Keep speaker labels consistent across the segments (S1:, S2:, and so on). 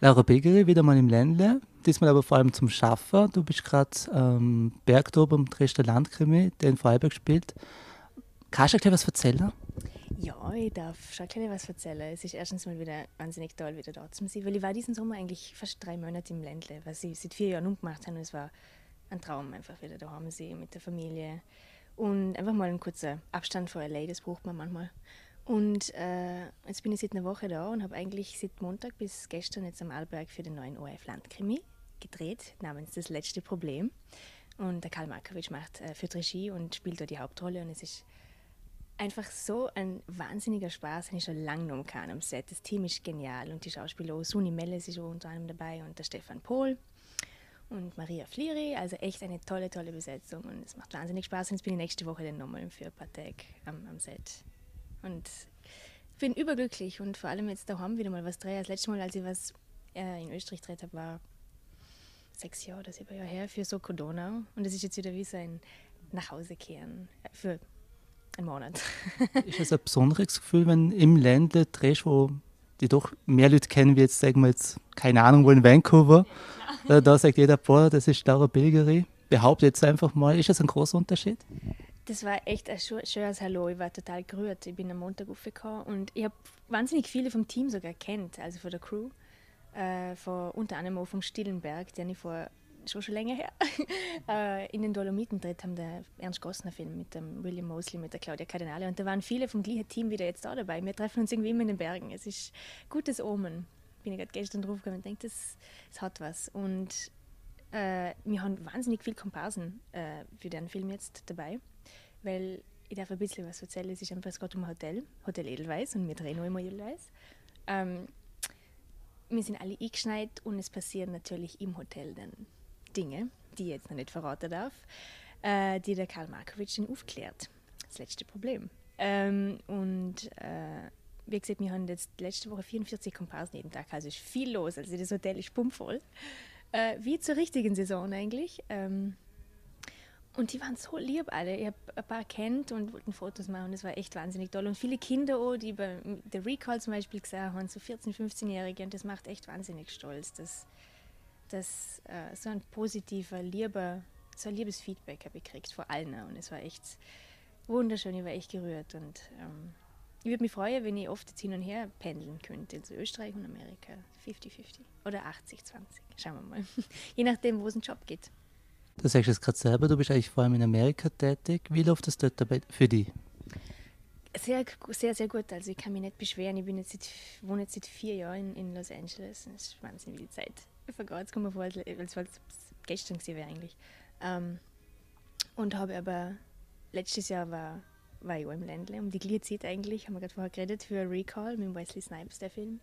S1: Laura Begeri, wieder mal im Ländle, diesmal aber vor allem zum Schaffen. Du bist gerade ähm, Bergtober im Dresdner Landkrimi, der in Freiburg spielt. Kannst du dir was erzählen?
S2: Ja, ich darf schon ein was erzählen. Es ist erstens mal wieder wahnsinnig toll, wieder dort zu sein, weil ich war diesen Sommer eigentlich fast drei Monate im Ländle, was ich seit vier Jahren umgemacht habe und es war ein Traum, einfach wieder daheim sein mit der Familie und einfach mal einen kurzen Abstand vor LA, das braucht man manchmal. Und äh, jetzt bin ich seit einer Woche da und habe eigentlich seit Montag bis gestern jetzt am Arlberg für den neuen ORF Landkrimi gedreht, namens Das letzte Problem. Und der Karl Markovic macht äh, für Regie und spielt da die Hauptrolle und es ist einfach so ein wahnsinniger Spaß, den ich schon lange noch kann am Set. Das Team ist genial und die Schauspieler, Suni Melles ist auch unter anderem dabei und der Stefan Pohl und Maria Flieri. Also echt eine tolle, tolle Besetzung und es macht wahnsinnig Spaß und jetzt bin ich nächste Woche dann nochmal für ein paar Tage am, am Set. Und ich bin überglücklich und vor allem jetzt daheim wieder mal was drehe. Das letzte Mal, als ich was äh, in Österreich gedreht habe, war sechs Jahre oder sieben Jahre her für Soko Donau. Und es ist jetzt wieder wie so ein Nachhausekehren äh, für einen Monat.
S1: ist es ein besonderes Gefühl, wenn im Ländle drehst, wo die doch mehr Leute kennen, wie jetzt, sagen wir jetzt, keine Ahnung, wo in Vancouver. Ja, da sagt jeder, boah, das ist Laura Bilgeri. Behaupte jetzt einfach mal, ist das ein großer Unterschied?
S2: Das war echt ein schönes Hallo. Ich war total gerührt. Ich bin am Montag aufgekommen und ich habe wahnsinnig viele vom Team sogar kennt, also von der Crew. Äh, von, unter anderem auch vom Stillenberg, den ich vor schon schon länger her äh, in den Dolomiten dreht haben, der Ernst Gossner Film mit dem William Mosley, mit der Claudia Cardinale. Und da waren viele vom gleichen Team wieder jetzt da dabei. Wir treffen uns irgendwie immer in den Bergen. Es ist gutes Omen. Bin ich gerade gestern drauf gekommen und denke, das, das hat was. Und äh, wir haben wahnsinnig viele Komparsen äh, für den Film jetzt dabei weil ich darf ein bisschen was erzählen. Es ist einfach, es geht um ein Hotel, Hotel Edelweiss und wir drehen auch immer Edelweiss. Ähm, wir sind alle eingeschneit und es passieren natürlich im Hotel dann Dinge, die ich jetzt noch nicht verraten darf, äh, die der Karl Markovic dann aufklärt. Das letzte Problem. Ähm, und äh, wie gesagt, wir haben jetzt letzte Woche 44 Komparsen jeden Tag, also ist viel los. Also das Hotel ist pumpvoll. Äh, wie zur richtigen Saison eigentlich. Ähm, und die waren so lieb alle. Ich habe ein paar kennt und wollten Fotos machen. Das war echt wahnsinnig toll. Und viele Kinder auch, die bei der Recall zum Beispiel gesehen haben, so 14-, 15-Jährige. Und das macht echt wahnsinnig stolz, dass, dass äh, so ein positiver, lieber, so ein liebes Feedback habe ich gekriegt vor allen. Und es war echt wunderschön. Ich war echt gerührt. Und ähm, ich würde mich freuen, wenn ich oft jetzt hin und her pendeln könnte, also Österreich und Amerika. 50-50 oder 80-20. Schauen wir mal. Je nachdem, wo es einen Job geht.
S1: Du sagst es gerade selber, du bist eigentlich vor allem in Amerika tätig. Wie läuft das dort für dich?
S2: Sehr, sehr, sehr gut. Also ich kann mich nicht beschweren. Ich bin jetzt seit, wohne jetzt seit vier Jahren in, Los Angeles. Das ist wahnsinnig viel Zeit. Ich vergeht, es kommt vor, als, als es gestern gewesen wäre eigentlich. Ähm, und habe aber, letztes Jahr war, war ich auch im Ländle, um die gleiche Zeit eigentlich, haben wir gerade vorher geredet, für Recall mit Wesley Snipes, der Film.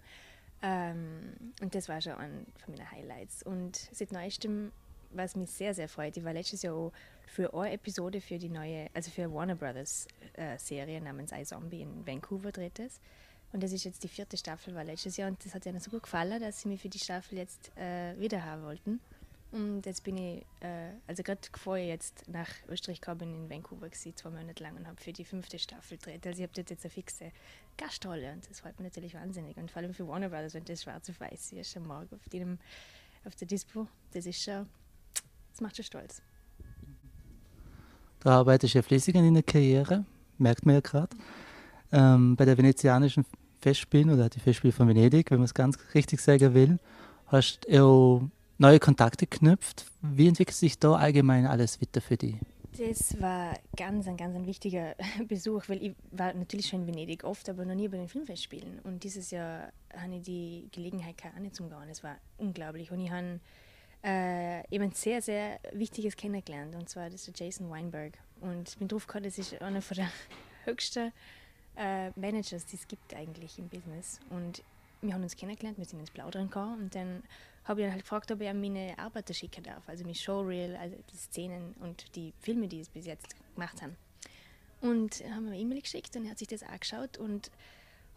S2: Ähm, und das war schon ein von meinen Highlights. Und seit neuestem was mich sehr, sehr freut. Ich war letztes Jahr auch für eine Episode für die neue, also für Warner Brothers äh, Serie namens iZombie in Vancouver dreht. Und das ist jetzt die vierte Staffel, war letztes Jahr und das hat ihnen so gut gefallen, dass sie mich für die Staffel jetzt äh, wieder haben wollten. Und jetzt bin ich, äh, also gerade bevor ich jetzt nach Österreich kam, bin ich in Vancouver gewesen, zwei Monate lang und habe für die fünfte Staffel gedreht. Also ich habe jetzt eine fixe Gastrolle und das freut mich natürlich wahnsinnig. Und vor allem für Warner Brothers, wenn das schwarz auf weiß ist, schon morgen auf, dem, auf der Dispo, das ist schon das macht dich stolz.
S1: Du arbeitest ja flüssig an deiner Karriere, merkt man ja gerade. Ähm, bei der venezianischen Festspielen oder die Festspiele von Venedig, wenn man es ganz richtig sagen will, hast du neue Kontakte geknüpft. Wie entwickelt sich da allgemein alles weiter für dich?
S2: Das war ganz ein ganz ein wichtiger Besuch, weil ich war natürlich schon in Venedig oft, aber noch nie bei den Filmfestspielen. Und dieses Jahr hatte ich die Gelegenheit gehabt, nicht zum Gehen. Es war unglaublich. Und ich habe äh, jemand sehr, sehr Wichtiges kennengelernt. Und zwar das ist Jason Weinberg. Und ich bin drauf gekommen, das ist einer der höchsten äh, Managers, die es gibt eigentlich im Business. Und wir haben uns kennengelernt, wir sind ins Plaudern gekommen und dann habe ich ihn halt gefragt, ob er meine Arbeiter schicken darf, also mein Showreel, also die Szenen und die Filme, die es bis jetzt gemacht haben. Und haben wir eine E-Mail geschickt und er hat sich das angeschaut und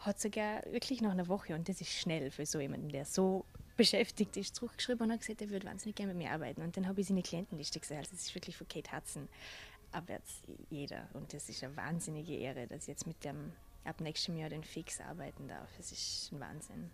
S2: hat sogar wirklich nach einer Woche, und das ist schnell für so jemanden, der so beschäftigt ist, zurückgeschrieben und hat gesagt, er würde wahnsinnig gerne mit mir arbeiten. Und dann habe ich seine Klientenliste gesehen. Also das ist wirklich von Kate Hudson abwärts jeder. Und das ist eine wahnsinnige Ehre, dass ich jetzt mit dem ab nächstem Jahr den Fix arbeiten darf. Das ist ein Wahnsinn.